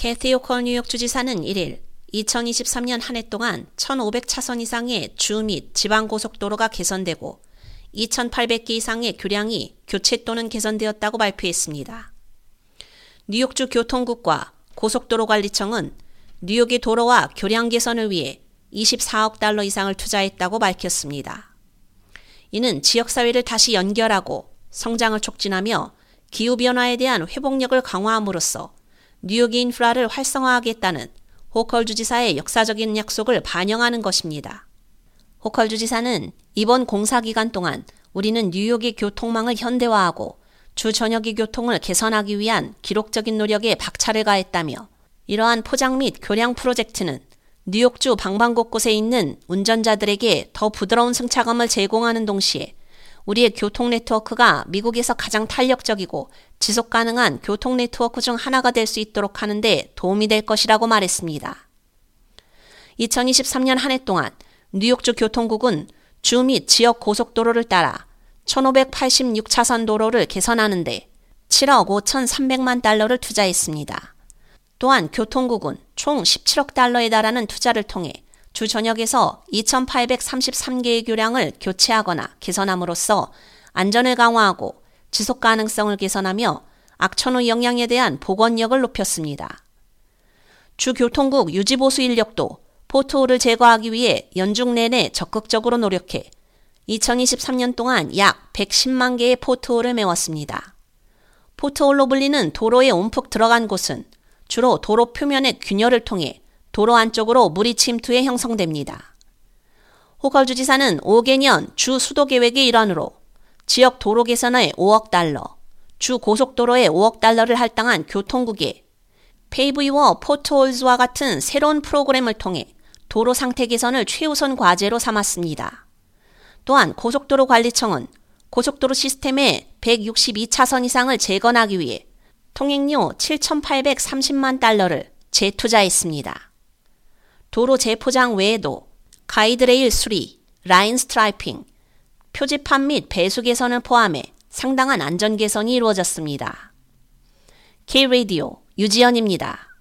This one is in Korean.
캐티 오컬 뉴욕 주지사는 1일 2023년 한 해 동안 1,500차선 이상의 주 및 지방 고속도로가 개선되고 2,800개 이상의 교량이 교체 또는 개선되었다고 발표했습니다. 뉴욕주 교통국과 고속도로관리청은 뉴욕의 도로와 교량 개선을 위해 24억 달러 이상을 투자했다고 밝혔습니다. 이는 지역사회를 다시 연결하고 성장을 촉진하며 기후변화에 대한 회복력을 강화함으로써 뉴욕의 인프라를 활성화하겠다는 호컬 주지사의 역사적인 약속을 반영하는 것입니다. 호컬 주지사는 이번 공사 기간 동안 우리는 뉴욕의 교통망을 현대화하고 주 전역의 교통을 개선하기 위한 기록적인 노력에 박차를 가했다며 이러한 포장 및 교량 프로젝트는 뉴욕주 방방 곳곳에 있는 운전자들에게 더 부드러운 승차감을 제공하는 동시에 우리의 교통 네트워크가 미국에서 가장 탄력적이고 지속 가능한 교통 네트워크 중 하나가 될 수 있도록 하는데 도움이 될 것이라고 말했습니다. 2023년 한 해 동안 뉴욕주 교통국은 주 및 지역 고속도로를 따라 1586차선 도로를 개선하는데 7억 5,300만 달러를 투자했습니다. 또한 교통국은 총 17억 달러에 달하는 투자를 통해 주 전역에서 2,833개의 교량을 교체하거나 개선함으로써 안전을 강화하고 지속 가능성을 개선하며 악천후 영향에 대한 보건력을 높였습니다. 주 교통국 유지보수 인력도 포트홀을 제거하기 위해 연중 내내 적극적으로 노력해 2023년 동안 약 110만 개의 포트홀을 메웠습니다. 포트홀로 불리는 도로에 움푹 들어간 곳은 주로 도로 표면의 균열을 통해 도로 안쪽으로 물이 침투해 형성됩니다. 호컬 주지사는 5개년 주 수도 계획의 일환으로 지역 도로 개선에 5억 달러, 주 고속도로에 5억 달러를 할당한 교통국에 페이브이워 포트홀즈와 같은 새로운 프로그램을 통해 도로 상태 개선을 최우선 과제로 삼았습니다. 또한 고속도로 관리청은 고속도로 시스템의 162차선 이상을 재건하기 위해 통행료 7,830만 달러를 재투자했습니다. 도로 재포장 외에도 가이드레일 수리, 라인 스트라이핑, 표지판 및 배수 개선을 포함해 상당한 안전 개선이 이루어졌습니다. K-Radio 유지연입니다.